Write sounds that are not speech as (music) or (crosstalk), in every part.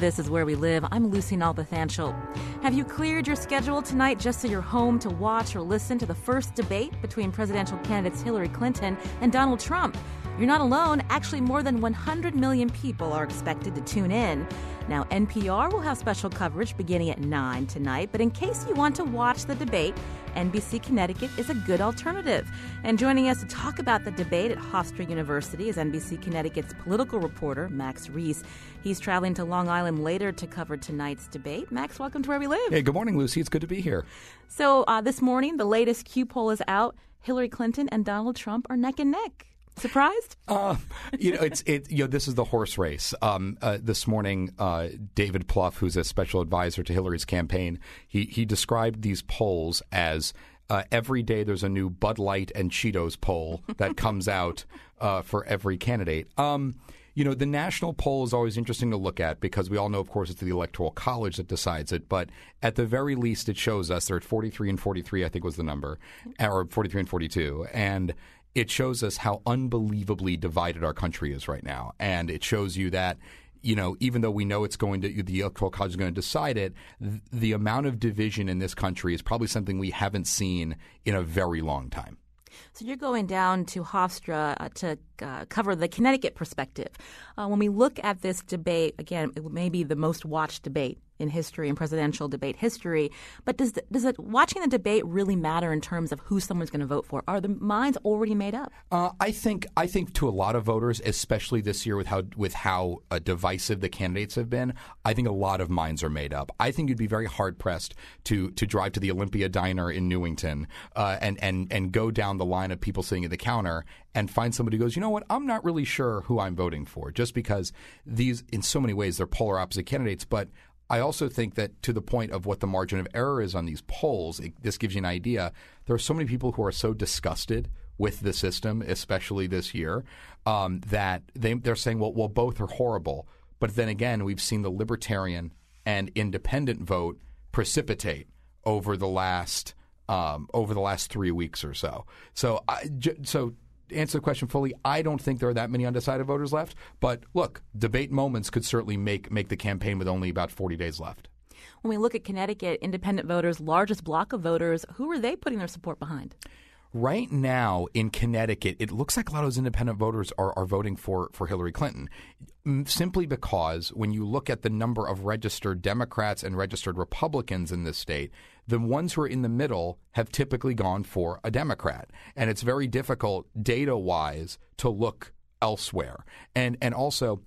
This is Where We Live. I'm Lucy Nalpathanchel. Have you cleared your schedule tonight just so you're home to watch or listen to the first debate between presidential candidates Hillary Clinton and Donald Trump? You're not alone. Actually, more than 100 million people are expected to tune in. Now, NPR will have special coverage beginning at 9 tonight, but in case you want to watch the debate, NBC Connecticut is a good alternative. And joining us to talk about the debate at Hofstra University is NBC Connecticut's political reporter, Max Reiss. He's traveling to Long Island later to cover tonight's debate. Max, welcome to Where We Live. Hey, good morning, Lucy. It's good to be here. So, uh, this morning, the latest Q poll is out. Hillary Clinton and Donald Trump are neck and neck. Surprised? Uh, you know, it's it. You know, this is the horse race. Um, uh, this morning, uh, David Plouffe, who's a special advisor to Hillary's campaign, he he described these polls as. Uh, every day there's a new Bud Light and Cheetos poll that comes out uh, for every candidate. Um, you know, the national poll is always interesting to look at because we all know, of course, it's the Electoral College that decides it. But at the very least, it shows us they're at 43 and 43, I think was the number, or 43 and 42. And it shows us how unbelievably divided our country is right now. And it shows you that you know, even though we know it's going to the electoral college is going to decide it, th- the amount of division in this country is probably something we haven't seen in a very long time. So you're going down to Hofstra uh, to uh, cover the Connecticut perspective. Uh, when we look at this debate, again, it may be the most watched debate in history and presidential debate history. But does the, does it, watching the debate really matter in terms of who someone's going to vote for? Are the minds already made up? Uh, I think I think to a lot of voters, especially this year with how with how uh, divisive the candidates have been, I think a lot of minds are made up. I think you'd be very hard pressed to to drive to the Olympia Diner in Newington uh, and and and go down the line of people sitting at the counter and find somebody who goes, you know what, I'm not really sure who I'm voting for, just because these, in so many ways, they're polar opposite candidates. But I also think that to the point of what the margin of error is on these polls, it, this gives you an idea. There are so many people who are so disgusted with the system, especially this year, um, that they, they're saying, well, well, both are horrible. But then again, we've seen the libertarian and independent vote precipitate over the last um, over the last three weeks or so. So, I, so answer the question fully, I don't think there are that many undecided voters left. But look, debate moments could certainly make make the campaign with only about 40 days left. When we look at Connecticut, independent voters, largest block of voters, who are they putting their support behind? Right now in Connecticut, it looks like a lot of those independent voters are, are voting for, for Hillary Clinton simply because when you look at the number of registered Democrats and registered Republicans in this state, the ones who are in the middle have typically gone for a Democrat. And it's very difficult data wise to look elsewhere. And, and also,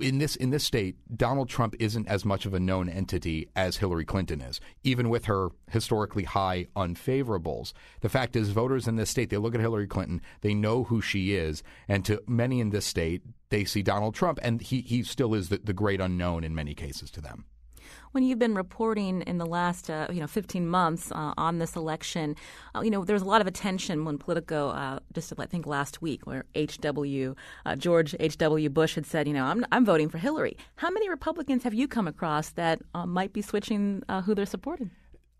in this in this state, Donald Trump isn't as much of a known entity as Hillary Clinton is, even with her historically high unfavorables. The fact is, voters in this state they look at Hillary Clinton, they know who she is, and to many in this state, they see Donald Trump, and he he still is the, the great unknown in many cases to them when you've been reporting in the last uh, you know 15 months uh, on this election, uh, you know there's a lot of attention when Politico uh, just I think last week where H.W. Uh, George H.W. Bush had said, you know, I'm I'm voting for Hillary. How many Republicans have you come across that might be switching who they're supporting?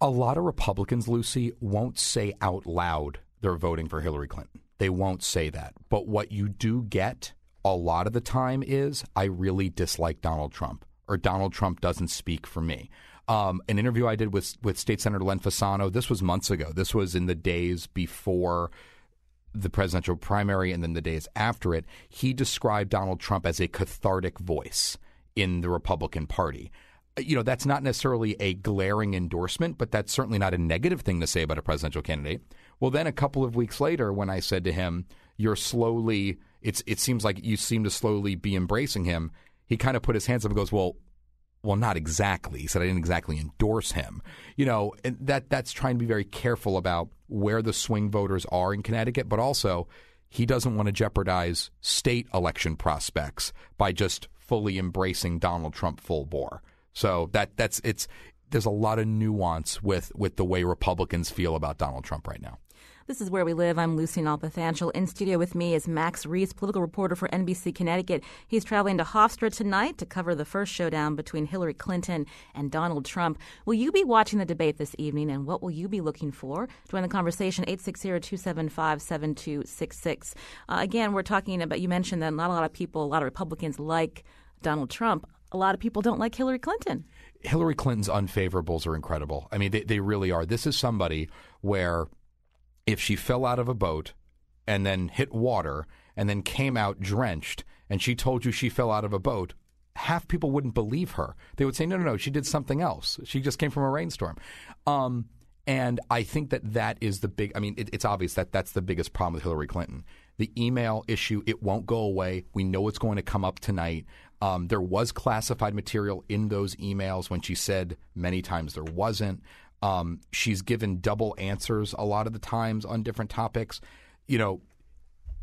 A lot of Republicans, Lucy, won't say out loud they're voting for Hillary Clinton. They won't say that. But what you do get a lot of the time is I really dislike Donald Trump or Donald Trump doesn't speak for me. Um, an interview I did with with State Senator Len Fasano. This was months ago. This was in the days before the presidential primary and then the days after it. He described Donald Trump as a cathartic voice in the Republican Party. Uh, you know, that's not necessarily a glaring endorsement, but that's certainly not a negative thing to say about a presidential candidate. Well, then a couple of weeks later, when I said to him, "You're slowly," it's it seems like you seem to slowly be embracing him he kind of put his hands up and goes, "Well, well, not exactly." He said, "I didn't exactly endorse him." You know, and that that's trying to be very careful about where the swing voters are in Connecticut, but also he doesn't want to jeopardize state election prospects by just fully embracing Donald Trump full bore. So that that's it's there's a lot of nuance with with the way Republicans feel about Donald Trump right now. This is Where We Live. I'm Lucy Nalpathanchel. In studio with me is Max Reiss, political reporter for NBC Connecticut. He's traveling to Hofstra tonight to cover the first showdown between Hillary Clinton and Donald Trump. Will you be watching the debate this evening, and what will you be looking for? Join the conversation, 860-275-7266. Uh, again, we're talking about, you mentioned that not a lot of people, a lot of Republicans like Donald Trump. a lot of people don't like Hillary Clinton. Hillary Clinton's unfavorables are incredible. I mean, they, they really are. This is somebody where if she fell out of a boat and then hit water and then came out drenched and she told you she fell out of a boat, half people wouldn't believe her. They would say, no, no, no, she did something else. She just came from a rainstorm. Um, and I think that that is the big, I mean, it, it's obvious that that's the biggest problem with Hillary Clinton. The email issue, it won't go away. We know it's going to come up tonight. Um, there was classified material in those emails when she said many times there wasn't. Um, she's given double answers a lot of the times on different topics. You know,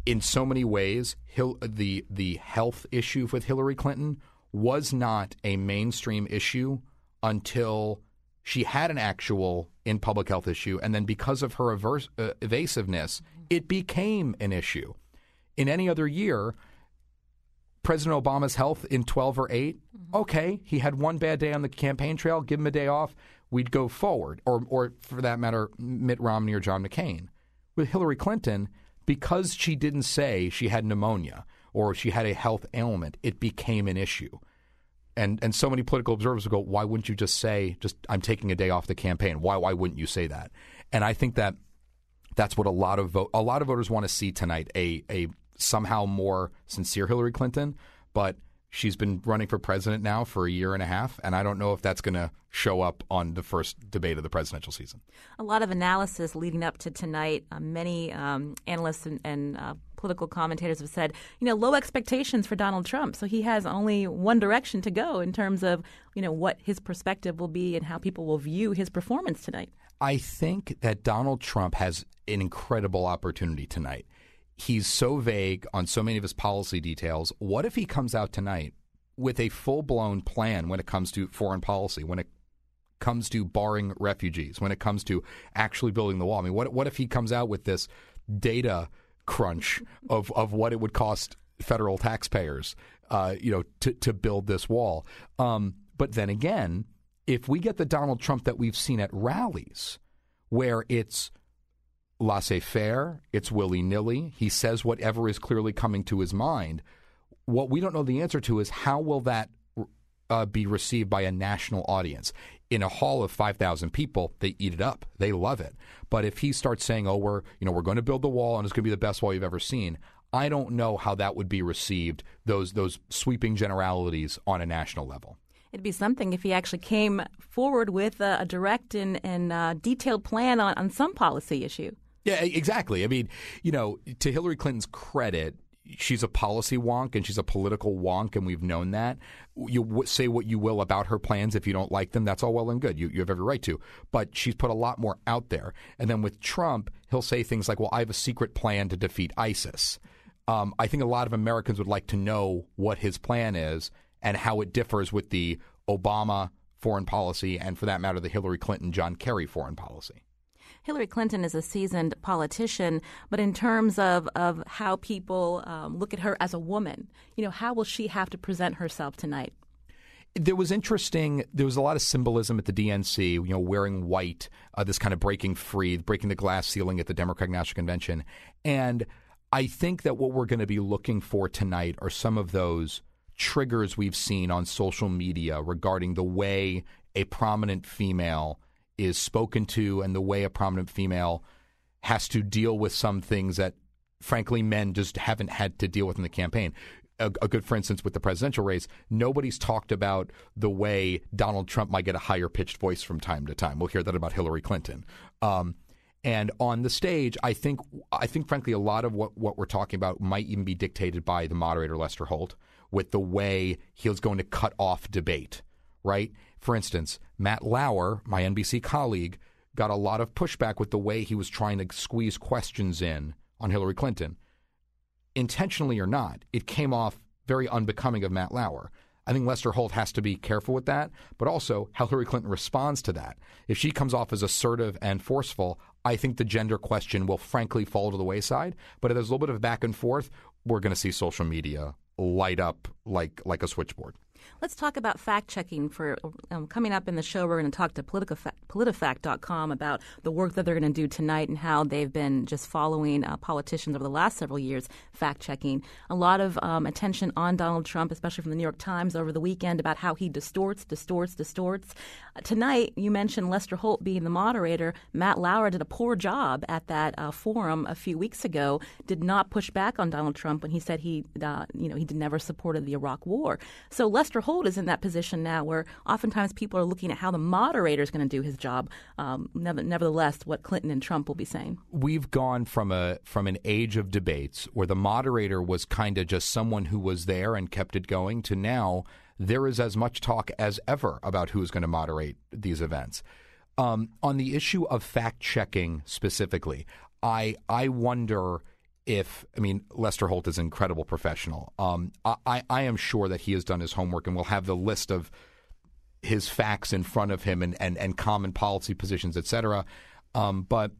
in so many ways, Hil- the the health issue with Hillary Clinton was not a mainstream issue until she had an actual in public health issue, and then because of her averse, uh, evasiveness, it became an issue. In any other year, President Obama's health in 12 or 8, mm-hmm. okay, he had one bad day on the campaign trail, give him a day off, we'd go forward. Or, or for that matter, Mitt Romney or John McCain. With Hillary Clinton, because she didn't say she had pneumonia or she had a health ailment, it became an issue. And and so many political observers will go, why wouldn't you just say, just I'm taking a day off the campaign? Why why wouldn't you say that? And I think that that's what a lot of vote a lot of voters want to see tonight a a somehow more sincere Hillary Clinton, but she's been running for president now for a year and a half, and I don't know if that's going to show up on the first debate of the presidential season. A lot of analysis leading up to tonight. Uh, many um, analysts and, and uh, political commentators have said, you know, low expectations for Donald Trump. So he has only one direction to go in terms of, you know, what his perspective will be and how people will view his performance tonight. I think that Donald Trump has an incredible opportunity tonight he's so vague on so many of his policy details. What if he comes out tonight with a full blown plan when it comes to foreign policy, when it comes to barring refugees, when it comes to actually building the wall? I mean, what what if he comes out with this data crunch of of what it would cost federal taxpayers, uh, you know, to to build this wall? Um, but then again, if we get the Donald Trump that we've seen at rallies, where it's laissez faire, it's willy nilly. He says whatever is clearly coming to his mind. What we don't know the answer to is how will that uh, be received by a national audience? In a hall of 5,000 people, they eat it up. They love it. But if he starts saying, "Oh, we're you know we're going to build the wall and it's going to be the best wall you've ever seen," I don't know how that would be received. Those those sweeping generalities on a national level. It'd be something if he actually came forward with a, a direct and, and uh, detailed plan on, on some policy issue. Yeah, exactly. I mean, you know, to Hillary Clinton's credit, she's a policy wonk and she's a political wonk, and we've known that. You w- say what you will about her plans if you don't like them. That's all well and good. You, you have every right to. But she's put a lot more out there. And then with Trump, he'll say things like, well, I have a secret plan to defeat ISIS. Um, I think a lot of Americans would like to know what his plan is and how it differs with the Obama foreign policy and, for that matter, the Hillary Clinton, John Kerry foreign policy. Hillary Clinton is a seasoned politician, but in terms of, of how people um, look at her as a woman, you know, how will she have to present herself tonight? There was interesting. There was a lot of symbolism at the DNC. You know, wearing white, uh, this kind of breaking free, breaking the glass ceiling at the Democratic National Convention, and I think that what we're going to be looking for tonight are some of those triggers we've seen on social media regarding the way a prominent female is spoken to and the way a prominent female has to deal with some things that, frankly, men just haven't had to deal with in the campaign. A, a, good, for instance, with the presidential race, nobody's talked about the way Donald Trump might get a higher pitched voice from time to time. We'll hear that about Hillary Clinton. Um, and on the stage, I think, I think, frankly, a lot of what, what we're talking about might even be dictated by the moderator Lester Holt with the way he's going to cut off debate. Right? For instance, Matt Lauer, my NBC colleague, got a lot of pushback with the way he was trying to squeeze questions in on Hillary Clinton. Intentionally or not, it came off very unbecoming of Matt Lauer. I think Lester Holt has to be careful with that, but also how Hillary Clinton responds to that. If she comes off as assertive and forceful, I think the gender question will frankly fall to the wayside. But if there's a little bit of back and forth, we're going to see social media light up like like a switchboard. Let's talk about fact checking. For um, coming up in the show, we're going to talk to PolitiFact.com about the work that they're going to do tonight and how they've been just following uh, politicians over the last several years, fact checking. A lot of um, attention on Donald Trump, especially from the New York Times over the weekend, about how he distorts, distorts, distorts. Uh, tonight, you mentioned Lester Holt being the moderator. Matt Lauer did a poor job at that uh, forum a few weeks ago. Did not push back on Donald Trump when he said he, uh, you know, he never supported the Iraq War. So Lester Holt is in that position now where oftentimes people are looking at how the moderator is going to do his job. Um, nevertheless, what Clinton and Trump will be saying. We've gone from a from an age of debates where the moderator was kind of just someone who was there and kept it going to now there is as much talk as ever about who is going to moderate these events. Um, on the issue of fact checking specifically, I I wonder if I mean Lester Holt is an incredible professional. Um, I, I am sure that he has done his homework and will have the list of his facts in front of him and, and, and common policy positions, et cetera. Um, but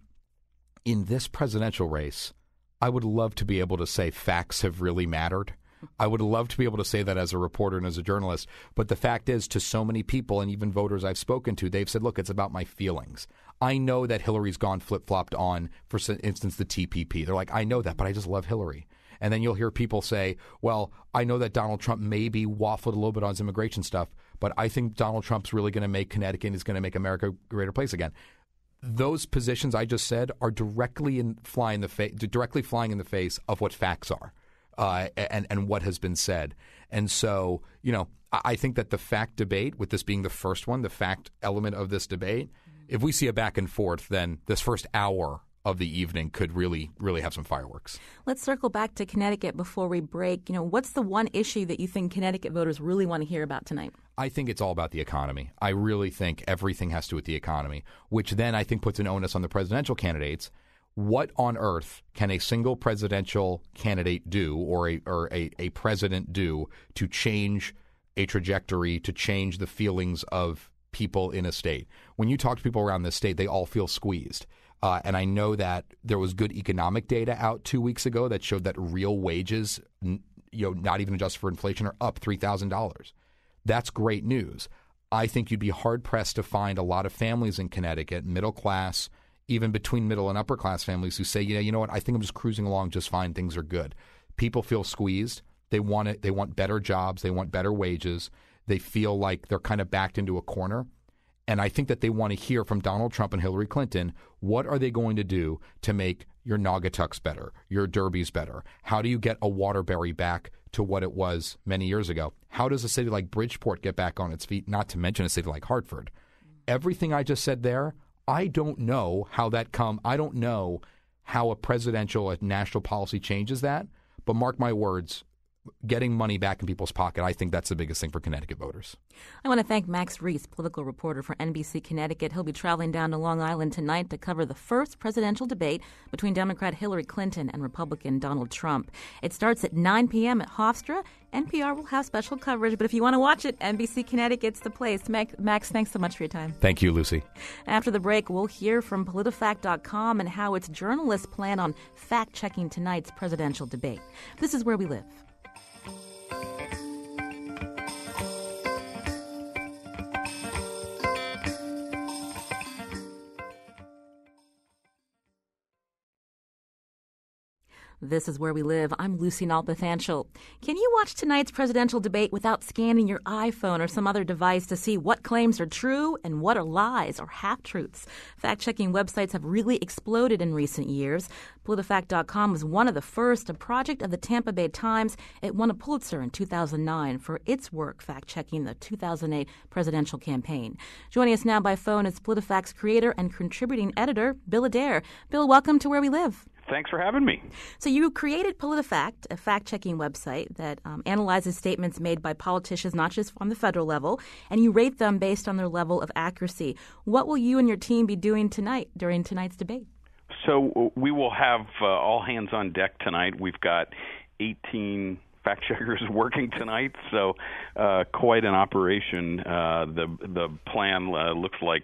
in this presidential race, I would love to be able to say facts have really mattered. I would love to be able to say that as a reporter and as a journalist. But the fact is, to so many people and even voters I've spoken to, they've said, look, it's about my feelings. I know that Hillary's gone flip flopped on, for instance, the TPP. They're like, I know that, but I just love Hillary. And then you'll hear people say, well, I know that Donald Trump maybe waffled a little bit on his immigration stuff, but I think Donald Trump's really going to make Connecticut is going to make America a greater place again. Those positions I just said are directly in flying the fa- directly flying in the face of what facts are uh, and and what has been said. And so, you know, I think that the fact debate, with this being the first one, the fact element of this debate, if we see a back and forth, then this first hour of the evening could really, really have some fireworks. Let's circle back to Connecticut before we break. You know, what's the one issue that you think Connecticut voters really want to hear about tonight? I think it's all about the economy. I really think everything has to do with the economy, which then I think puts an onus on the presidential candidates what on earth can a single presidential candidate do or a or a, a president do to change a trajectory, to change the feelings of people in a state? When you talk to people around this state, they all feel squeezed. Uh, and I know that there was good economic data out two weeks ago that showed that real wages, you know, not even adjusted for inflation, are up three thousand dollars. That's great news. I think you'd be hard pressed to find a lot of families in Connecticut, middle class, even between middle and upper class families who say, yeah, you know what, I think I'm just cruising along just fine. Things are good. People feel squeezed. They want it. They want better jobs. They want better wages. They feel like they're kind of backed into a corner. And I think that they want to hear from Donald Trump and Hillary Clinton what are they going to do to make your Naugatucks better, your Derbies better? How do you get a Waterbury back to what it was many years ago? How does a city like Bridgeport get back on its feet, not to mention a city like Hartford? Everything I just said there, I don't know how that come. I don't know how a presidential, a national policy changes that. But mark my words, getting money back in people's pocket, I think that's the biggest thing for Connecticut voters. I want to thank Max Reiss, political reporter for NBC Connecticut. He'll be traveling down to Long Island tonight to cover the first presidential debate between Democrat Hillary Clinton and Republican Donald Trump. It starts at 9 p.m. at Hofstra. NPR will have special coverage, but if you want to watch it, NBC Connecticut's the place. Max, thanks so much for your time. Thank you, Lucy. After the break, we'll hear from PolitiFact.com and how its journalists plan on fact checking tonight's presidential debate. This is where we live. This is Where We Live. I'm Lucy Nalpathanchel. Can you watch tonight's presidential debate without scanning your iPhone or some other device to see what claims are true and what are lies or half truths? Fact checking websites have really exploded in recent years. PolitiFact.com was one of the first, a project of the Tampa Bay Times. It won a Pulitzer in 2009 for its work fact checking the 2008 presidential campaign. Joining us now by phone is PolitiFact's creator and contributing editor, Bill Adair. Bill, welcome to Where We Live. Thanks for having me. So, you created PolitiFact, a fact checking website that um, analyzes statements made by politicians, not just on the federal level, and you rate them based on their level of accuracy. What will you and your team be doing tonight during tonight's debate? So, we will have uh, all hands on deck tonight. We've got 18 fact checkers (laughs) working tonight, so uh, quite an operation. Uh, the the plan uh, looks like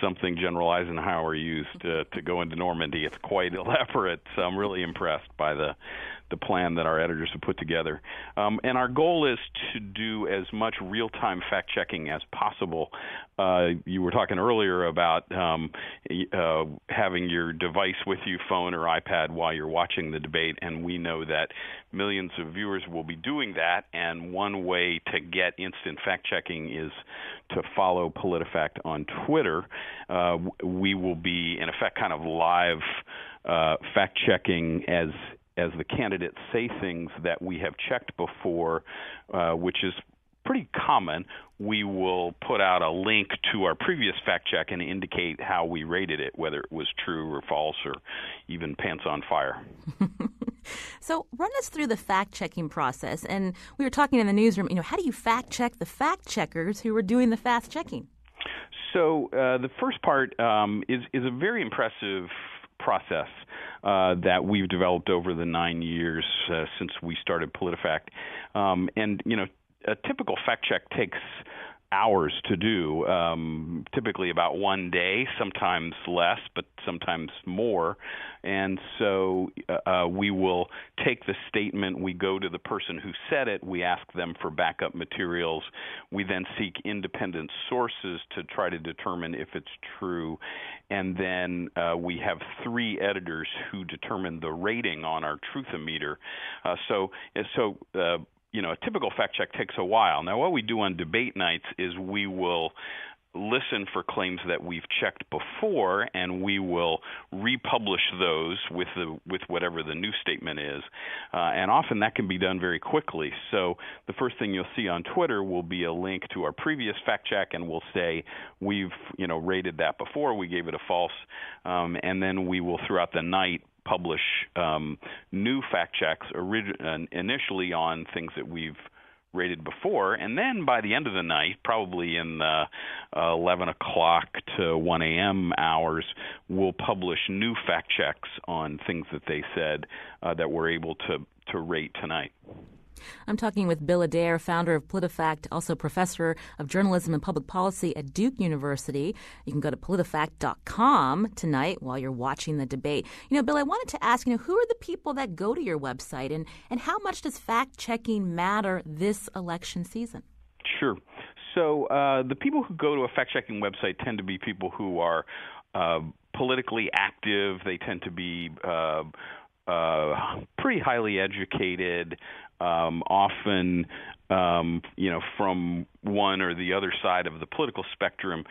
something General Eisenhower used to, to go into Normandy. It's quite (laughs) elaborate. So I'm really impressed by the the plan that our editors have put together. Um, and our goal is to do as much real time fact checking as possible. Uh, you were talking earlier about um, uh, having your device with you, phone or iPad, while you're watching the debate, and we know that millions of viewers will be doing that. And one way to get instant fact checking is to follow PolitiFact on Twitter. Uh, we will be, in effect, kind of live uh, fact checking as as the candidates say things that we have checked before, uh, which is pretty common. We will put out a link to our previous fact check and indicate how we rated it, whether it was true or false or even pants on fire. (laughs) so, run us through the fact checking process. And we were talking in the newsroom, you know, how do you fact check the fact checkers who are doing the fast checking? So, uh, the first part um, is, is a very impressive process uh, that we've developed over the nine years uh, since we started PolitiFact. Um, and you know, a typical fact check takes hours to do, um, typically about one day, sometimes less, but sometimes more. And so uh, uh, we will take the statement, we go to the person who said it, we ask them for backup materials, we then seek independent sources to try to determine if it's true, and then uh, we have three editors who determine the rating on our Truth-O-Meter. Uh, so, so uh, you know, a typical fact check takes a while. Now, what we do on debate nights is we will listen for claims that we've checked before, and we will republish those with the with whatever the new statement is. Uh, and often that can be done very quickly. So the first thing you'll see on Twitter will be a link to our previous fact check, and we'll say we've you know rated that before, we gave it a false, um, and then we will throughout the night publish um, new fact checks orig- uh, initially on things that we've rated before, and then by the end of the night, probably in the uh, 11 o'clock to 1 a.m. hours, we'll publish new fact checks on things that they said uh, that we're able to to rate tonight. I'm talking with Bill Adair, founder of PolitiFact, also professor of journalism and public policy at Duke University. You can go to politifact.com tonight while you're watching the debate. You know, Bill, I wanted to ask, you know, who are the people that go to your website and, and how much does fact checking matter this election season? Sure. So uh, the people who go to a fact checking website tend to be people who are uh, politically active. They tend to be uh, uh, pretty highly educated, um, often um, you know from one or the other side of the political spectrum.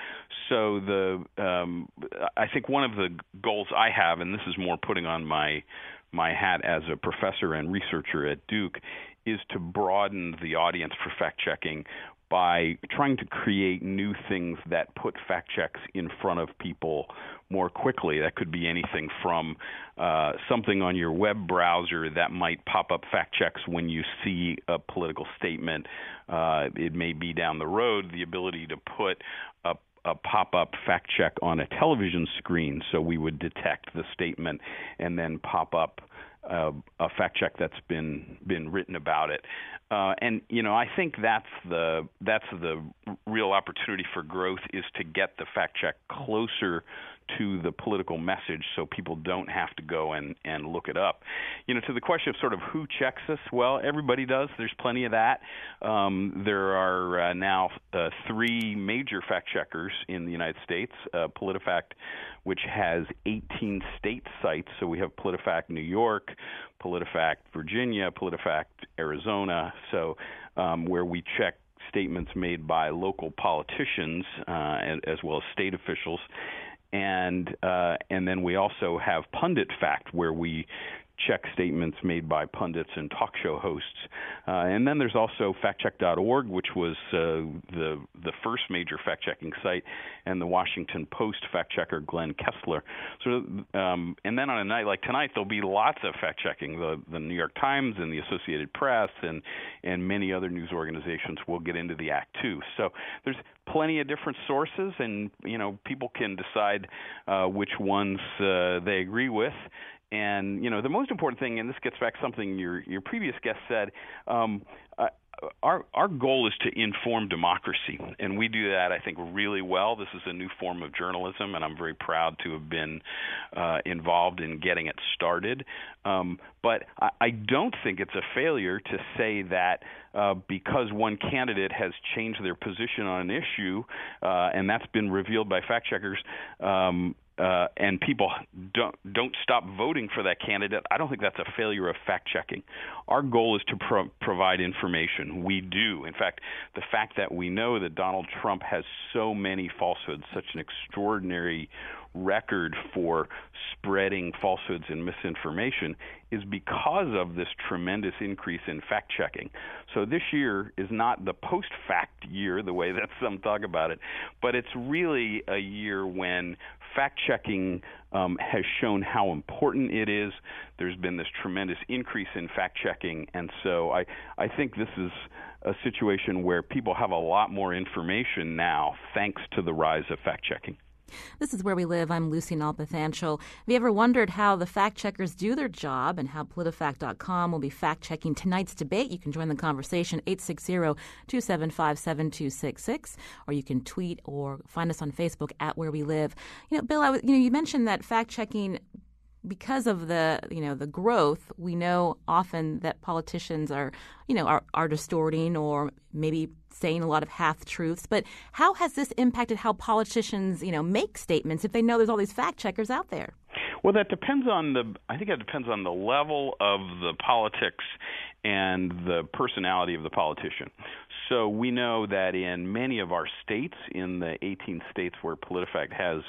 So the um, I think one of the goals I have, and this is more putting on my my hat as a professor and researcher at Duke, is to broaden the audience for fact checking by trying to create new things that put fact checks in front of people more quickly. That could be anything from uh, something on your web browser that might pop up fact checks when you see a political statement. Uh, it may be down the road the ability to put a a pop-up fact check on a television screen, so we would detect the statement and then pop up uh, a fact check that's been been written about it. Uh, and you know, I think that's the that's the real opportunity for growth is to get the fact check closer to the political message so people don't have to go and, and look it up. You know, to the question of sort of who checks us, well, everybody does. There's plenty of that. Um, there are uh, now uh, three major fact checkers in the United States uh, PolitiFact, which has 18 state sites. So we have PolitiFact New York, PolitiFact Virginia, PolitiFact Arizona. So um, where we check statements made by local politicians uh, as well as state officials and uh, and then we also have Pundit Fact, where we check statements made by pundits and talk show hosts. Uh, and then there's also factcheck.org, which was uh, the the first major fact checking site, and the Washington Post fact checker Glenn Kessler. So, um, and then on a night like tonight, there'll be lots of fact checking. The the New York Times and the Associated Press and and many other news organizations will get into the act too. So there's plenty of different sources, and you know people can decide uh, which ones uh, they agree with. And you know, the most important thing, and this gets back to something your your previous guest said. Um, I, our our goal is to inform democracy, and we do that, I think, really well. This is a new form of journalism, and I'm very proud to have been uh, involved in getting it started. Um, but I, I don't think it's a failure to say that uh, because one candidate has changed their position on an issue, uh, and that's been revealed by fact checkers, um, uh, and people don't don't stop voting for that candidate, I don't think that's a failure of fact checking. Our goal is to pro- provide information. We do. In fact, the fact that we know that Donald Trump has so many falsehoods, such an extraordinary record for spreading falsehoods and misinformation is because of this tremendous increase in fact checking. So this year is not the post fact year the way that some talk about it, but it's really a year when fact checking um, has shown how important it is. There's been this tremendous increase in fact checking, and so I, I think this is a situation where people have a lot more information now thanks to the rise of fact checking. This is Where We Live. I'm Lucy Nalpathanchel. Have you ever wondered how the fact checkers do their job and how PolitiFact.com will be fact checking tonight's debate? You can join the conversation 860-275-7266 or you can tweet or find us on Facebook at Where We Live. You know, Bill, I, you know, you mentioned that fact checking because of the you know the growth, we know often that politicians are you know are, are distorting or maybe saying a lot of half truths. But how has this impacted how politicians you know make statements if they know there's all these fact checkers out there? Well, that depends on the. I think it depends on the level of the politics and the personality of the politician. So we know that in many of our states, in the 18 states where PolitiFact has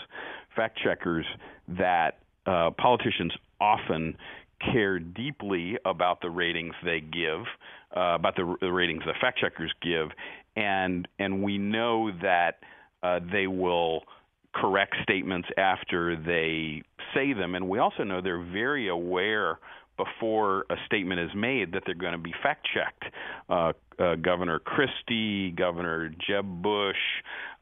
fact checkers, that uh, politicians often care deeply about the ratings they give, uh, about the, the, ratings the fact checkers give, and and we know that uh, they will correct statements after they say them, and we also know they're very aware before a statement is made that they're going to be fact checked. Uh, uh, Governor Christie, Governor Jeb Bush,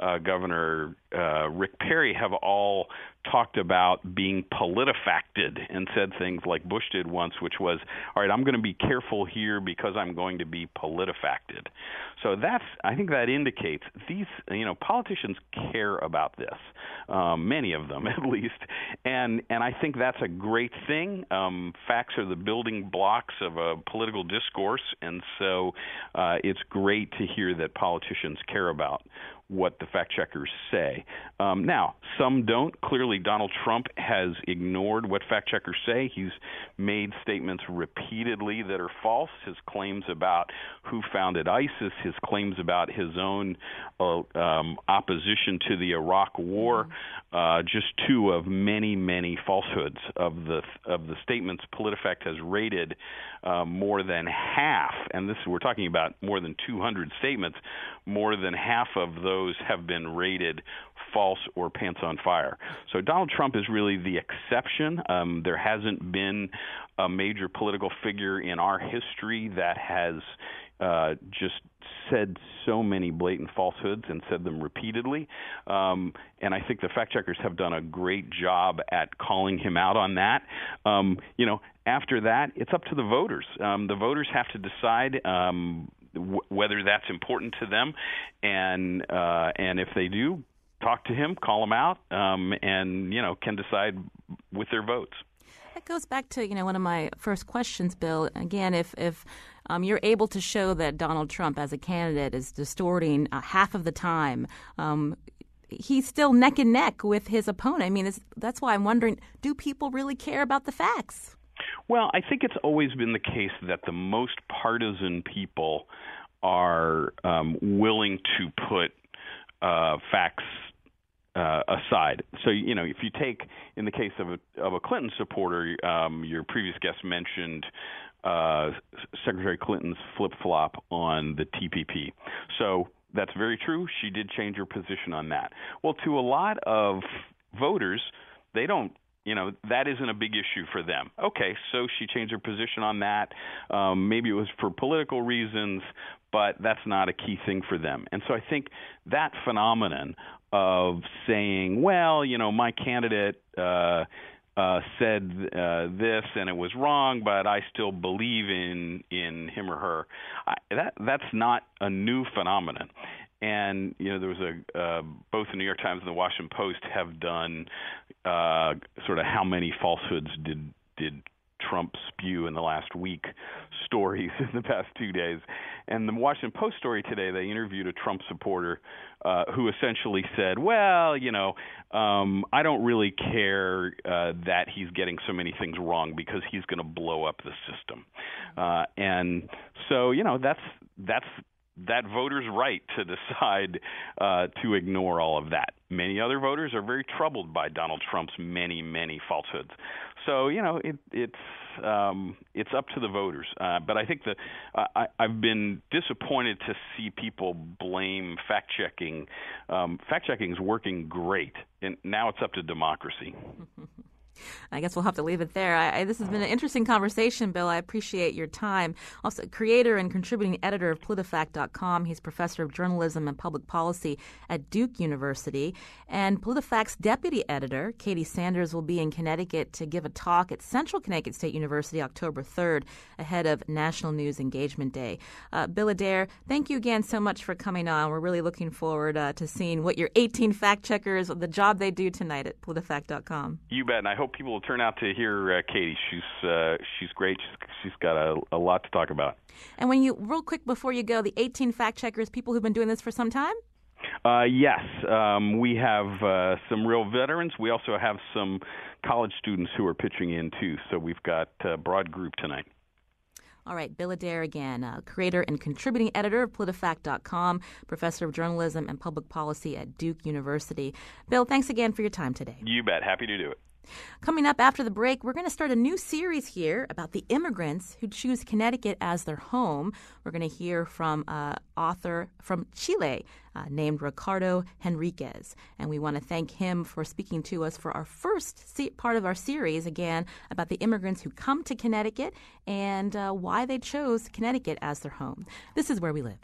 uh, Governor uh, Rick Perry have all talked about being politifacted and said things like Bush did once, which was, "All right, I'm going to be careful here because I'm going to be politifacted." So that's, I think, that indicates these, you know, politicians care about this, um, many of them (laughs) at least, and and I think that's a great thing. Um, facts are the building blocks of a political discourse, and so uh, it's great to hear that politicians care about what the fact checkers say. Um, now, some don't. Clearly, Donald Trump has ignored what fact checkers say. He's made statements repeatedly that are false. His claims about who founded ISIS, his claims about his own uh, um, opposition to the Iraq War, uh, just two of many, many falsehoods of the of the statements PolitiFact has rated uh, more than half, and this we're talking about more than 200 statements. More than half of those have been rated false or pants on fire. So Donald Trump is really the exception. Um, there hasn't been a major political figure in our history that has uh, just said so many blatant falsehoods and said them repeatedly. Um, and I think the fact checkers have done a great job at calling him out on that. Um, you know, after that, it's up to the voters. Um, the voters have to decide. Um, whether that's important to them, and uh, and if they do, talk to him, call him out, um, and you know can decide with their votes. That goes back to you know one of my first questions, Bill. Again, if if um, you're able to show that Donald Trump as a candidate is distorting uh, half of the time, um, he's still neck and neck with his opponent. I mean, that's why I'm wondering: Do people really care about the facts? Well, I think it's always been the case that the most partisan people are um, willing to put uh, facts uh, aside. So you know, if you take in the case of a of a Clinton supporter, um, your previous guest mentioned uh, Secretary Clinton's flip flop on the TPP. So that's very true. She did change her position on that. Well, to a lot of voters, they don't you know that isn't a big issue for them. Okay, so she changed her position on that. Um, maybe it was for political reasons, but that's not a key thing for them. And so I think that phenomenon of saying, well, you know, my candidate. Uh, uh, said uh, this and it was wrong, but I still believe in in him or her. I, that that's not a new phenomenon. And you know, there was a uh, both the New York Times and the Washington Post have done uh, sort of how many falsehoods did did Trump spew in the last week stories (laughs) in the past two days. And the Washington Post story today, they interviewed a Trump supporter uh, who essentially said, "Well, you know, um, I don't really care uh, that he's getting so many things wrong because he's going to blow up the system." Uh, and so, you know, that's that's that voter's right to decide uh, to ignore all of that. Many other voters are very troubled by Donald Trump's many, many falsehoods. So you know, it, it's um, it's up to the voters. Uh, but I think that I, I've been disappointed to see people blame fact checking. Um, fact checking is working great, and now it's up to democracy. (laughs) I guess we'll have to leave it there. I, I, this has been an interesting conversation, Bill. I appreciate your time. Also, creator and contributing editor of PolitiFact.com. He's professor of journalism and public policy at Duke University. And PolitiFact's deputy editor, Katie Sanders, will be in Connecticut to give a talk at Central Connecticut State University October 3rd ahead of National News Engagement Day. Uh, Bill Adair, thank you again so much for coming on. We're really looking forward uh, to seeing what your 18 fact checkers, the job they do tonight at PolitiFact.com. You bet. And I hope people will turn out to hear uh, Katie. She's uh, she's great. She's, she's got a, a lot to talk about. And when you real quick before you go, the 18 fact checkers, people who've been doing this for some time. Uh, yes, um, we have uh, some real veterans. We also have some college students who are pitching in too. So we've got a broad group tonight. All right, Bill Adair again, uh, creator and contributing editor of PolitiFact.com, professor of journalism and public policy at Duke University. Bill, thanks again for your time today. You bet. Happy to do it. Coming up after the break, we're going to start a new series here about the immigrants who choose Connecticut as their home. We're going to hear from an author from Chile uh, named Ricardo Henriquez. And we want to thank him for speaking to us for our first se- part of our series, again, about the immigrants who come to Connecticut and uh, why they chose Connecticut as their home. This is where we live.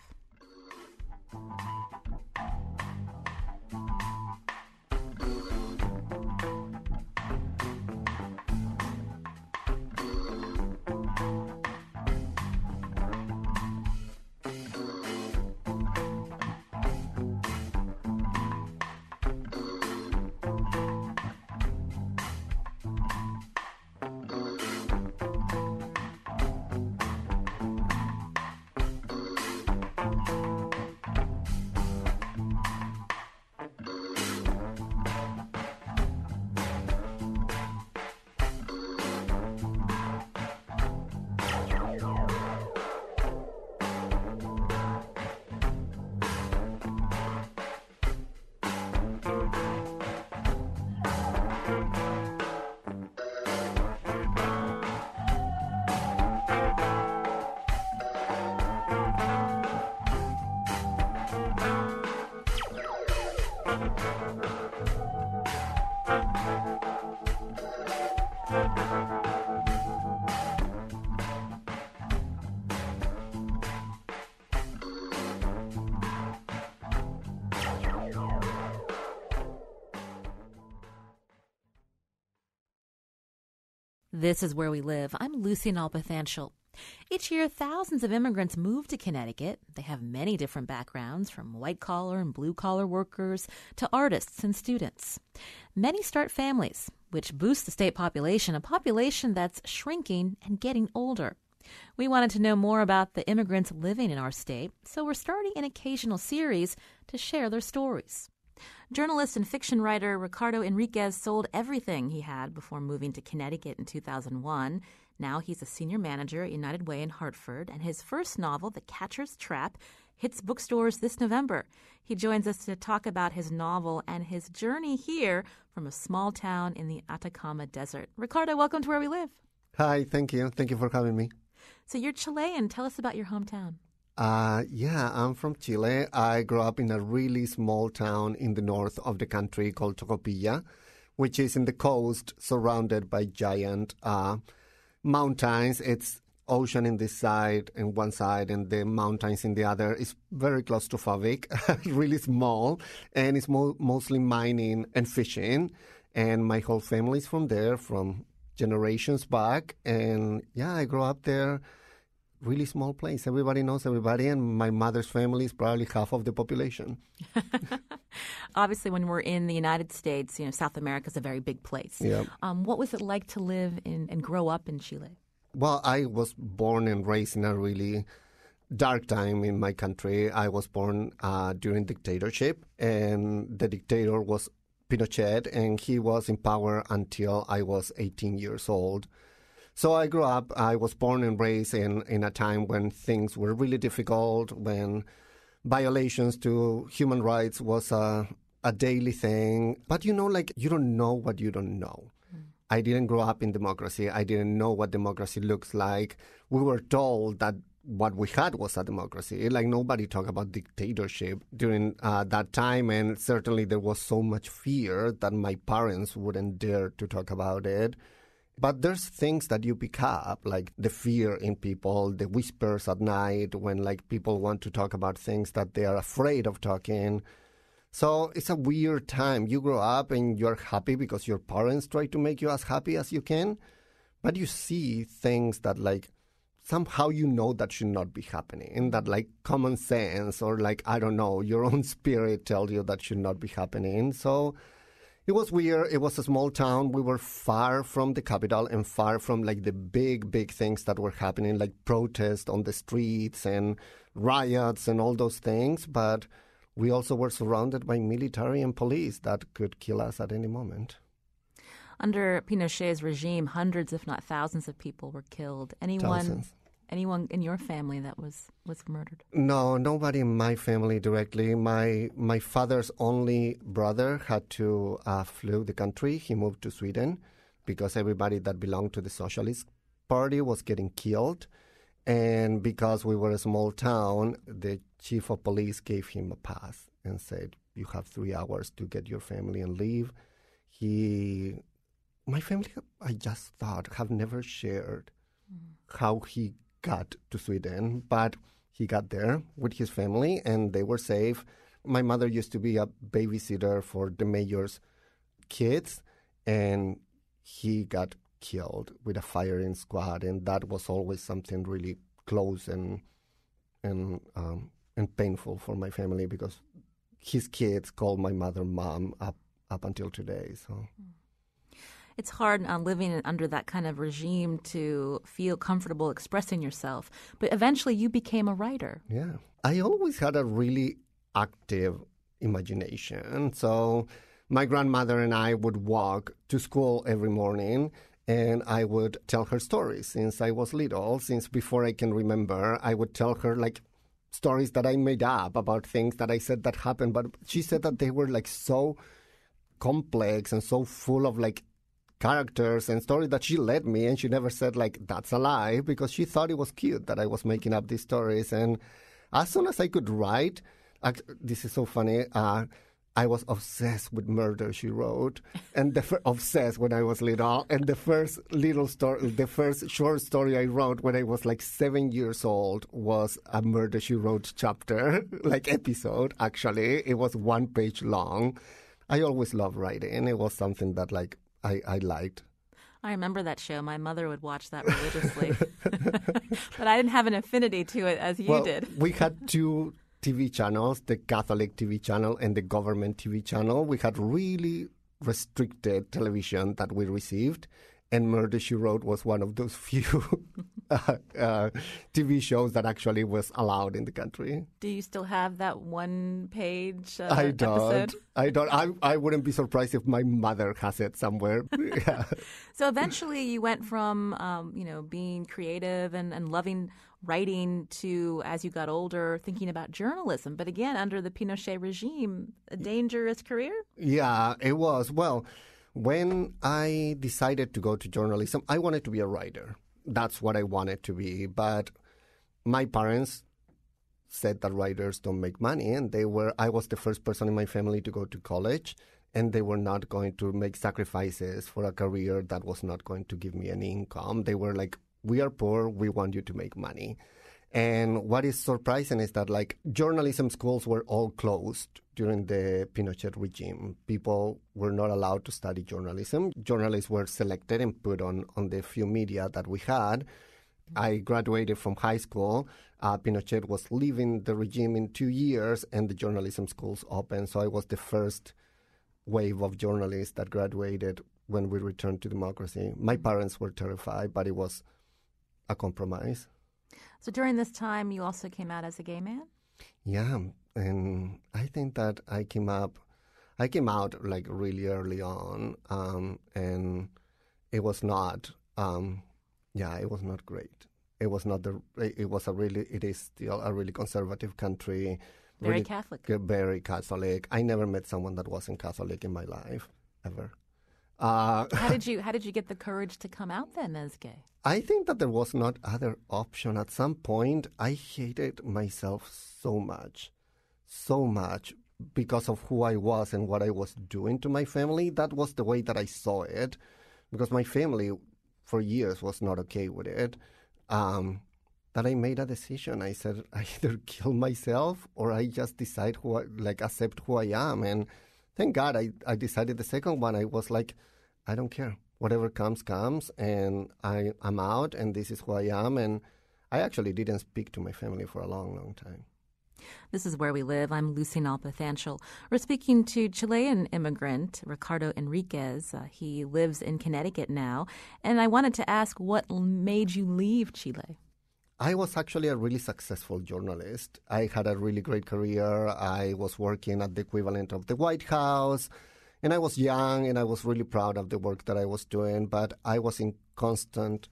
This is where we live. I'm Lucy Nalpathanchel. Each year, thousands of immigrants move to Connecticut. They have many different backgrounds, from white collar and blue collar workers to artists and students. Many start families, which boosts the state population, a population that's shrinking and getting older. We wanted to know more about the immigrants living in our state, so we're starting an occasional series to share their stories. Journalist and fiction writer Ricardo Enriquez sold everything he had before moving to Connecticut in 2001. Now he's a senior manager at United Way in Hartford, and his first novel, The Catcher's Trap, hits bookstores this November. He joins us to talk about his novel and his journey here from a small town in the Atacama Desert. Ricardo, welcome to Where We Live. Hi, thank you. Thank you for having me. So you're Chilean. Tell us about your hometown. Uh, yeah, I'm from Chile. I grew up in a really small town in the north of the country called Tocopilla, which is in the coast surrounded by giant uh, mountains. It's ocean in this side and one side and the mountains in the other. It's very close to claustrophobic, (laughs) really small, and it's mo- mostly mining and fishing. and my whole family's from there, from generations back. And yeah, I grew up there. Really small place. Everybody knows everybody, and my mother's family is probably half of the population. (laughs) Obviously, when we're in the United States, you know, South America is a very big place. Yeah. Um, what was it like to live in and grow up in Chile? Well, I was born and raised in a really dark time in my country. I was born uh, during dictatorship, and the dictator was Pinochet, and he was in power until I was 18 years old. So I grew up, I was born and raised in, in a time when things were really difficult, when violations to human rights was a, a daily thing. But you know, like, you don't know what you don't know. I didn't grow up in democracy. I didn't know what democracy looks like. We were told that what we had was a democracy. Like nobody talked about dictatorship during uh, that time, and certainly there was so much fear that my parents wouldn't dare to talk about it. But there's things that you pick up, like the fear in people, the whispers at night when like people want to talk about things that they are afraid of talking. So it's a weird time. You grow up and you're happy because your parents try to make you as happy as you can, but you see things that like somehow you know that should not be happening and that like common sense or like I don't know, your own (laughs) spirit tells you that should not be happening. So it was weird. It was a small town. We were far from the capital and far from like the big, big things that were happening, like protests on the streets and riots and all those things. But we also were surrounded by military and police that could kill us at any moment. Under Pinochet's regime, hundreds, if not thousands, of people were killed. Anyone, Thousands. Anyone in your family that was was murdered? No, nobody in my family directly. My my father's only brother had to uh, flee the country. He moved to Sweden because everybody that belonged to the Socialist Party was getting killed, and because we were a small town, the chief of police gave him a pass and said, "You have three hours to get your family and leave." He, my family, I just thought have never shared how he got to Sweden, but he got there with his family and they were safe. My mother used to be a babysitter for the mayor's kids, and he got killed with a firing squad, and that was always something really close and and um, and painful for my family because his kids called my mother mom up up until today. So. It's hard on living under that kind of regime to feel comfortable expressing yourself. But eventually, you became a writer. Yeah. I always had a really active imagination. So my grandmother and I would walk to school every morning and I would tell her stories since I was little, since before I can remember. I would tell her like stories that I made up about things that I said that happened, but she said that they were like so complex and so full of like characters and stories that she led me and she never said like that's a lie because she thought it was cute that I was making up these stories. And as soon as I could write act- this is so funny uh, I was obsessed with murder she wrote. And the fir- obsessed when I was little. And the first little story the first short story I wrote when I was like 7 years old was a murder she wrote chapter (laughs) like episode actually. It was one page long. I always loved writing. It was something that like I, I liked. I remember that show. My mother would watch that religiously. (laughs) but I didn't have an affinity to it as you well, did. we had two TV channels the Catholic TV channel and the government TV channel. We had really restricted television that we received. And Murder She Wrote was one of those (laughs) few uh, uh, TV shows that actually was allowed in the country. Do you still have that one page uh, I don't. episode? I don't. I, I wouldn't be surprised if my mother has it somewhere. (laughs) yeah. So eventually, you went from um, you know being creative and, and loving writing to, as you got older, thinking about journalism. But again, under the Pinochet regime, a dangerous career. Yeah, it was. Well, when I decided to go to journalism, I wanted to be a writer. That's what I wanted to be. But my parents said that writers don't make money, and they were. I was the first person in my family to go to college, and they were not going to make sacrifices for a career that was not going to give me any income. They were like, "We are poor. We want you to make money." And what is surprising is that like journalism schools were all closed during the Pinochet regime. People were not allowed to study journalism. Journalists were selected and put on, on the few media that we had. I graduated from high school. Uh, Pinochet was leaving the regime in two years, and the journalism schools opened. So I was the first wave of journalists that graduated when we returned to democracy. My parents were terrified, but it was a compromise. So during this time, you also came out as a gay man? Yeah, and I think that I came up, I came out like really early on, um, and it was not, um, yeah, it was not great. It was not the. It was a really. It is still a really conservative country. Very really, Catholic. Very Catholic. I never met someone that wasn't Catholic in my life ever. Uh, how did (laughs) you How did you get the courage to come out then as gay? I think that there was not other option. At some point, I hated myself so much, so much because of who I was and what I was doing to my family. That was the way that I saw it, because my family, for years, was not okay with it. Um, that I made a decision. I said (laughs) I either kill myself or I just decide who, I, like, accept who I am. And thank God I, I decided the second one. I was like, I don't care. Whatever comes, comes. And I, I'm out, and this is who I am. And I actually didn't speak to my family for a long, long time. This is Where We Live. I'm Lucy Nalpathanchel. We're speaking to Chilean immigrant Ricardo Enriquez. Uh, he lives in Connecticut now. And I wanted to ask what made you leave Chile? I was actually a really successful journalist. I had a really great career. I was working at the equivalent of the White House. And I was young and I was really proud of the work that I was doing, but I was in constant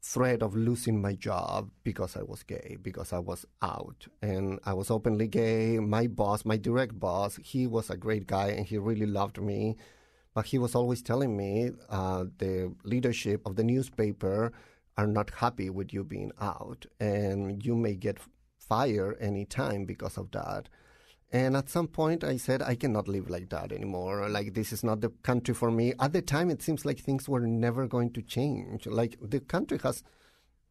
threat of losing my job because I was gay, because I was out. And I was openly gay. My boss, my direct boss, he was a great guy and he really loved me. But he was always telling me uh, the leadership of the newspaper are not happy with you being out, and you may get fired anytime because of that. And at some point, I said, I cannot live like that anymore. Like, this is not the country for me. At the time, it seems like things were never going to change. Like, the country has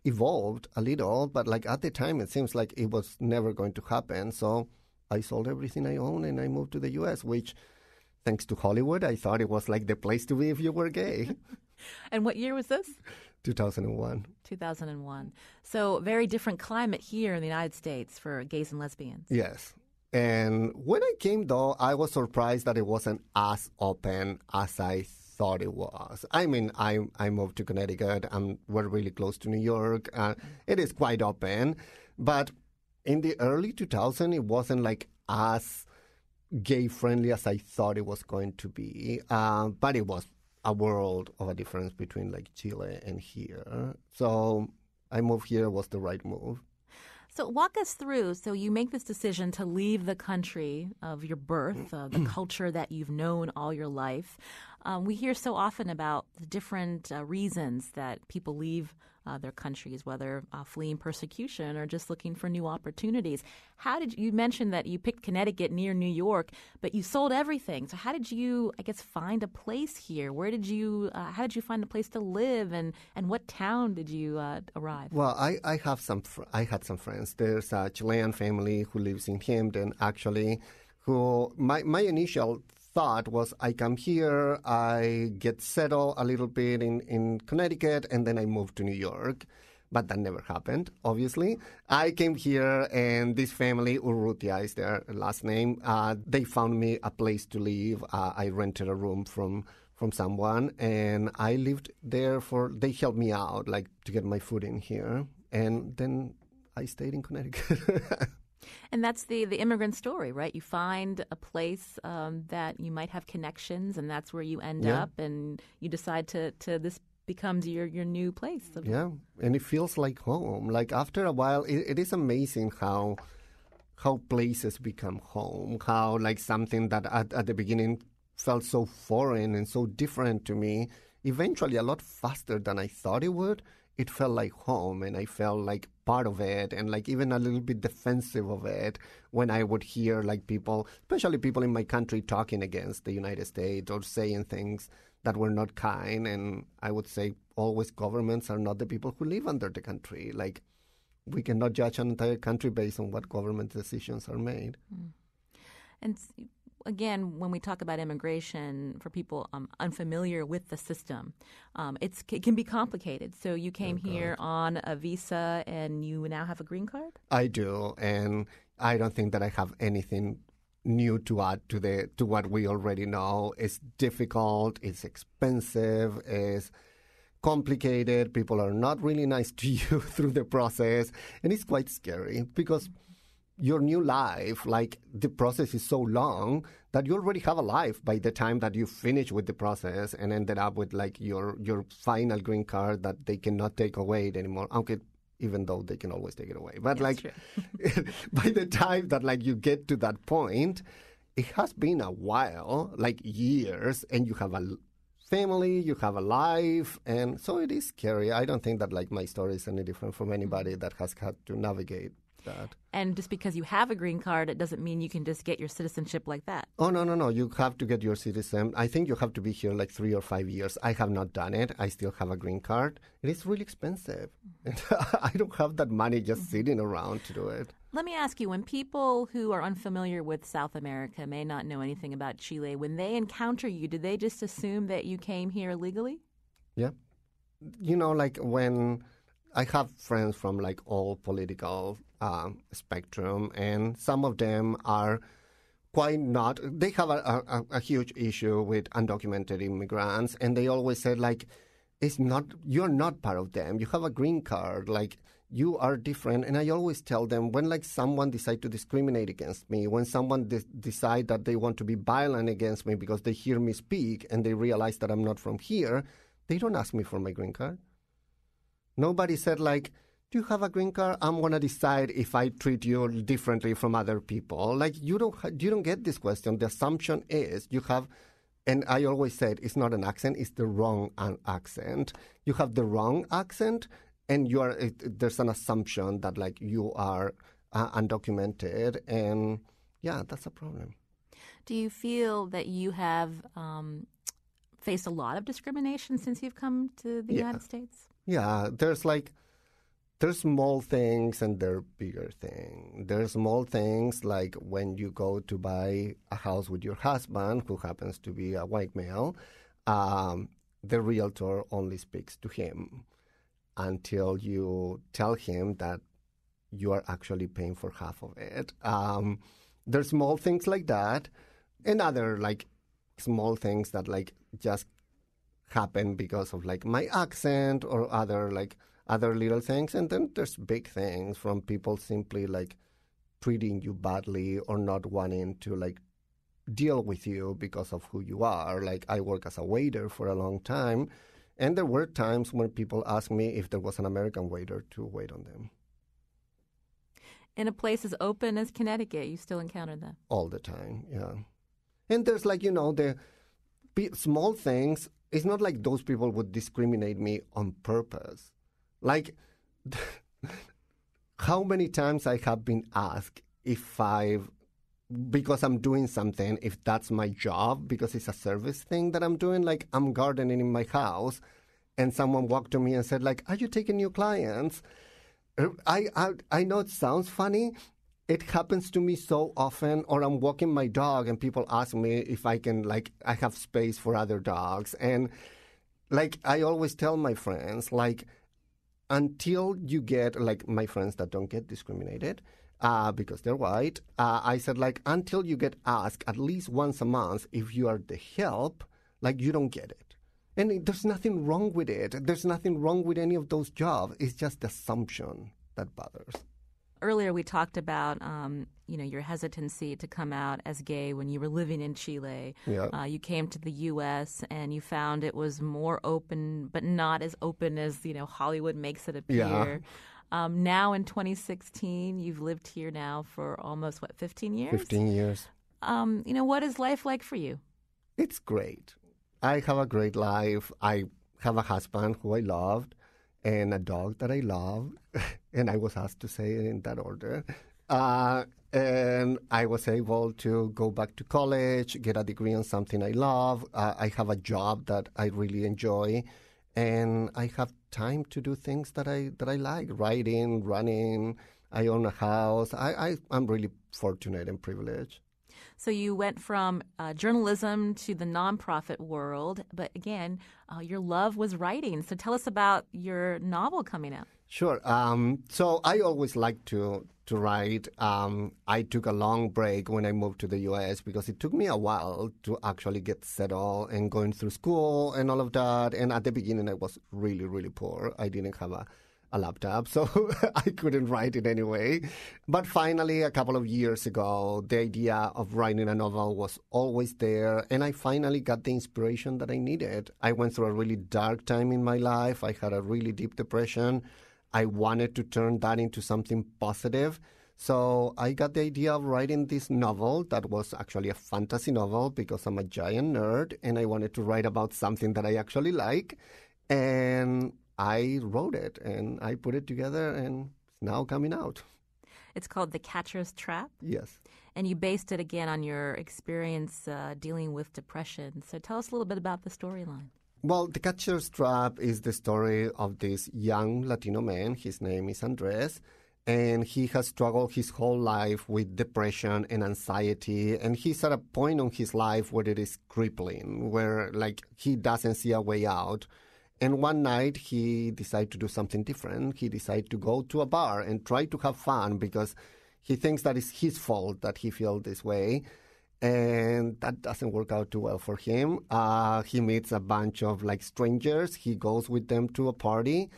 evolved a little, but like at the time, it seems like it was never going to happen. So I sold everything I own and I moved to the US, which, thanks to Hollywood, I thought it was like the place to be if you were gay. (laughs) and what year was this? 2001. 2001. So, very different climate here in the United States for gays and lesbians. Yes. And when I came, though, I was surprised that it wasn't as open as I thought it was. I mean, I I moved to Connecticut, and we're really close to New York. Uh, it is quite open, but in the early 2000s, it wasn't like as gay friendly as I thought it was going to be. Uh, but it was a world of a difference between like Chile and here. So I moved here was the right move. So walk us through. So you make this decision to leave the country of your birth, uh, the (clears throat) culture that you've known all your life. Um, we hear so often about the different uh, reasons that people leave uh, their countries, whether uh, fleeing persecution or just looking for new opportunities. How did you, you mention that you picked Connecticut near New York, but you sold everything? So how did you, I guess, find a place here? Where did you, uh, how did you find a place to live, and and what town did you uh, arrive? Well, I, I have some, fr- I had some friends. There's a Chilean family who lives in Hamden, actually. Who my my initial thought was I come here, I get settled a little bit in, in Connecticut, and then I move to New York. But that never happened, obviously. I came here, and this family, Urrutia is their last name, uh, they found me a place to live. Uh, I rented a room from from someone, and I lived there for, they helped me out, like to get my food in here. And then I stayed in Connecticut. (laughs) And that's the the immigrant story, right? You find a place um, that you might have connections, and that's where you end Yeah. up, and you decide to to this becomes your your new place. Yeah, and it feels like home. Like after a while, it, it is amazing how how places become home. How like something that at, at the beginning felt so foreign and so different to me, eventually a lot faster than I thought it would. It felt like home, and I felt like part of it, and like even a little bit defensive of it when I would hear like people, especially people in my country, talking against the United States or saying things that were not kind. And I would say always governments are not the people who live under the country. Like we cannot judge an entire country based on what government decisions are made. Mm. And again, when we talk about immigration for people um, unfamiliar with the system, um, it can be complicated. So you came oh, here on a visa and you now have a green card? I do. And I don't think that I have anything new to add to the to what we already know. It's difficult, it's expensive, it's complicated. People are not really nice to (laughs) you through the process, and it's quite scary because your new life, like the process is so long that you already have a life by the time that you finish with the process and ended up with like your your final green card that they cannot take away it anymore. Okay, even though they can always take it away. But like (laughs) by the time that like you get to that point, it has been a while, like years, and you have a family, you have a life, and so it is scary. I don't think that like my story is any different from anybody mm-hmm. that has had to navigate that. And just because you have a green card, it doesn't mean you can just get your citizenship like that. Oh, no, no, no. You have to get your citizen. I think you have to be here like three or five years. I have not done it. I still have a green card. It is really expensive. Mm-hmm. (laughs) I don't have that money just mm-hmm. sitting around to do it. Let me ask you when people who are unfamiliar with South America may not know anything about Chile, when they encounter you, do they just assume that you came here legally? Yeah. You know, like when I have friends from like all political uh, spectrum, and some of them are quite not. They have a, a, a, huge issue with undocumented immigrants, and they always said like, "It's not you're not part of them. You have a green card. Like you are different." And I always tell them when like someone decide to discriminate against me, when someone de- decide that they want to be violent against me because they hear me speak and they realize that I'm not from here, they don't ask me for my green card. Nobody said like do you have a green card? I'm gonna decide if I treat you differently from other people. Like you don't you don't get this question. The assumption is you have, and I always said it's not an accent; it's the wrong accent. You have the wrong accent, and you are it, there's an assumption that like you are uh, undocumented, and yeah, that's a problem. Do you feel that you have um, faced a lot of discrimination since you've come to the yeah. United States? Yeah, there's like there's small things and there are bigger things. There's small things like when you go to buy a house with your husband, who happens to be a white male, um, the realtor only speaks to him until you tell him that you are actually paying for half of it. Um, there's small things like that, and other like small things that like just happen because of like my accent or other like other little things. And then there's big things from people simply like treating you badly or not wanting to like deal with you because of who you are. Like I work as a waiter for a long time. And there were times when people asked me if there was an American waiter to wait on them. In a place as open as Connecticut, you still encounter that? All the time, yeah. And there's like, you know, the small things. It's not like those people would discriminate me on purpose. Like, (laughs) how many times I have been asked if I've because I'm doing something, if that's my job, because it's a service thing that I'm doing, like I'm gardening in my house, and someone walked to me and said, like, "Are you taking new clients?" Uh, I I, I know it sounds funny. It happens to me so often, or I'm walking my dog and people ask me if I can, like, I have space for other dogs, and like I always tell my friends, like until you get like my friends that don't get discriminated uh, because they're white. Uh, I said like until you get asked at least once a month if you are the help, like you don't get it. And it, there's nothing wrong with it. There's nothing wrong with any of those jobs. It's just the assumption that bothers earlier we talked about um, you know your hesitancy to come out as gay when you were living in Chile. Yeah. Uh, you came to the U.S. and you found it was more open, but not as open as you know Hollywood makes it appear. Yeah. Um, now in 2016, you've lived here now for almost what 15 years. 15 years. Um, you know what is life like for you? It's great. I have a great life. I have a husband who I loved and a dog that I love, (laughs) and I was asked to say in that order. Uh, and I was able to go back to college, get a degree in something I love. Uh, I have a job that I really enjoy, and I have time to do things that I that I like: writing, running. I own a house. I, I I'm really fortunate and privileged. So you went from uh, journalism to the nonprofit world, but again, uh, your love was writing. So tell us about your novel coming out. Sure. Um, so I always like to to write. Um, I took a long break when I moved to the U.S. because it took me a while to actually get settled and going through school and all of that. And at the beginning, I was really, really poor. I didn't have a a laptop, so (laughs) I couldn't write it anyway. But finally, a couple of years ago, the idea of writing a novel was always there, and I finally got the inspiration that I needed. I went through a really dark time in my life. I had a really deep depression. I wanted to turn that into something positive. So I got the idea of writing this novel that was actually a fantasy novel because I'm a giant nerd and I wanted to write about something that I actually like. And I wrote it and I put it together and it's now coming out. It's called The Catcher's Trap. Yes. And you based it again on your experience uh, dealing with depression. So tell us a little bit about the storyline. Well, The Catcher's Trap is the story of this young Latino man. His name is Andres. And he has struggled his whole life with depression and anxiety. And he's at a point in his life where it is crippling, where like he doesn't see a way out. And one night he decided to do something different. He decided to go to a bar and try to have fun because he thinks that it's his fault that he feels this way. And that doesn't work out too well for him. Uh, he meets a bunch of like strangers. He goes with them to a party.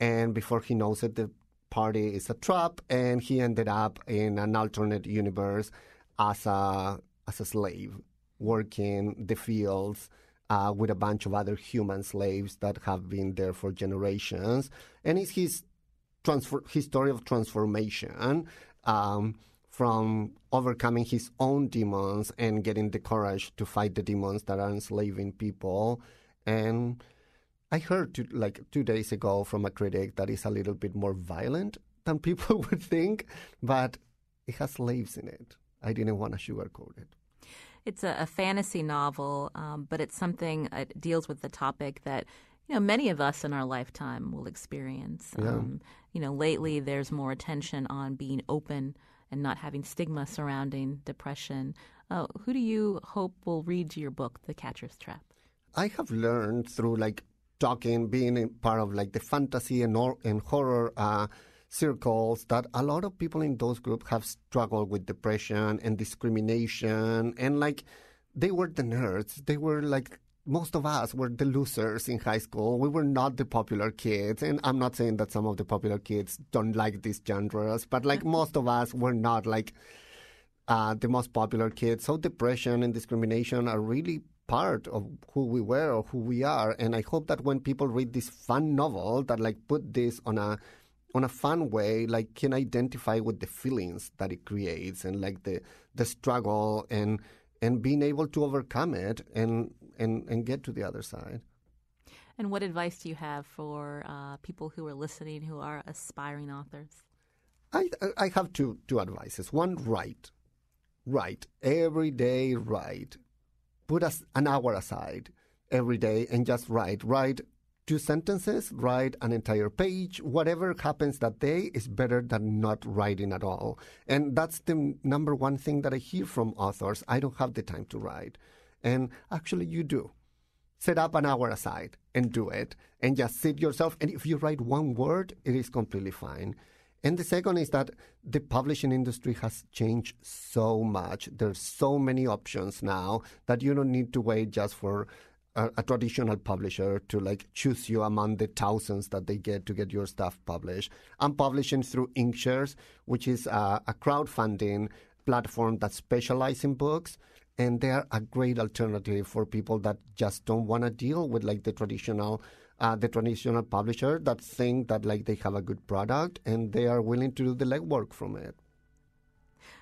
And before he knows it, the party is a trap. And he ended up in an alternate universe as a, as a slave, working the fields uh, with a bunch of other human slaves that have been there for generations. And it's his, transfer, his story of transformation um, from overcoming his own demons and getting the courage to fight the demons that are enslaving people. And I heard two, like two days ago from a critic that is a little bit more violent than (laughs) people would think, but it has slaves in it. I didn't want to sugarcoat it. It's a, a fantasy novel, um, but it's something uh, it deals with the topic that you know many of us in our lifetime will experience. Yeah. Um, you know, lately there's more attention on being open and not having stigma surrounding depression. Uh, who do you hope will read your book, The Catcher's Trap? I have learned through like talking, being part of like the fantasy and, or, and horror uh, circles that a lot of people in those groups have struggled with depression and discrimination and like they were the nerds. They were like most of us were the losers in high school. We were not the popular kids. And i'm not saying that some of the popular kids don't like these genres but like most of us were not like uh, the most popular kids. So depression and discrimination are really part of who we were or who we are. And i hope that when people read this fun novel that like put this on a on a fun way, like can identify with the feelings that it creates and like the the struggle and and being able to overcome it and and and get to the other side. And what advice do you have for uh, people who are listening who are aspiring authors? I I have two two advices. One, write, write every day. Write, put us an hour aside every day and just write. Write two sentences, write an entire page. Whatever happens that day is better than not writing at all. And that's the number one thing that I hear from authors. I don't have the time to write. And actually, you do. Set up an hour aside and do it, and just sit yourself. And if you write one word, it is completely fine. And the second is that the publishing industry has changed so much. There's so many options now that you don't need to wait just for a, a, traditional publisher to like choose you among the thousands that they get to get your stuff published. I'm publishing through Inkshares, which is a, a crowdfunding platform that specializes in books. And they're a great alternative for people that just don't want to deal with like the traditional uh, the traditional publisher that think that like they have a good product and they are willing to do the legwork from it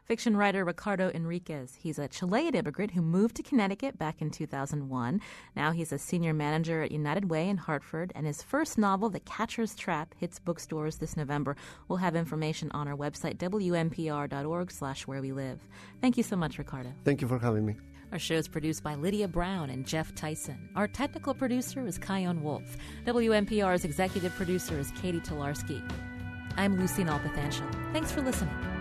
fiction writer Ricardo Enriquez. He's a Chilean immigrant who moved to Connecticut back in 2001. Now he's a senior manager at United Way in Hartford, and his first novel, The Catcher's Trap, hits bookstores this November. We'll have information on our website, wnpr.org slash where we live. Thank you so much, Ricardo. Thank you for having me. Our show is produced by Lydia Brown and Jeff Tyson. Our technical producer is Chion Wolf. WNPR's executive producer is Catie Talarski. I'm Lucy Nalpathanchel. Thanks for listening.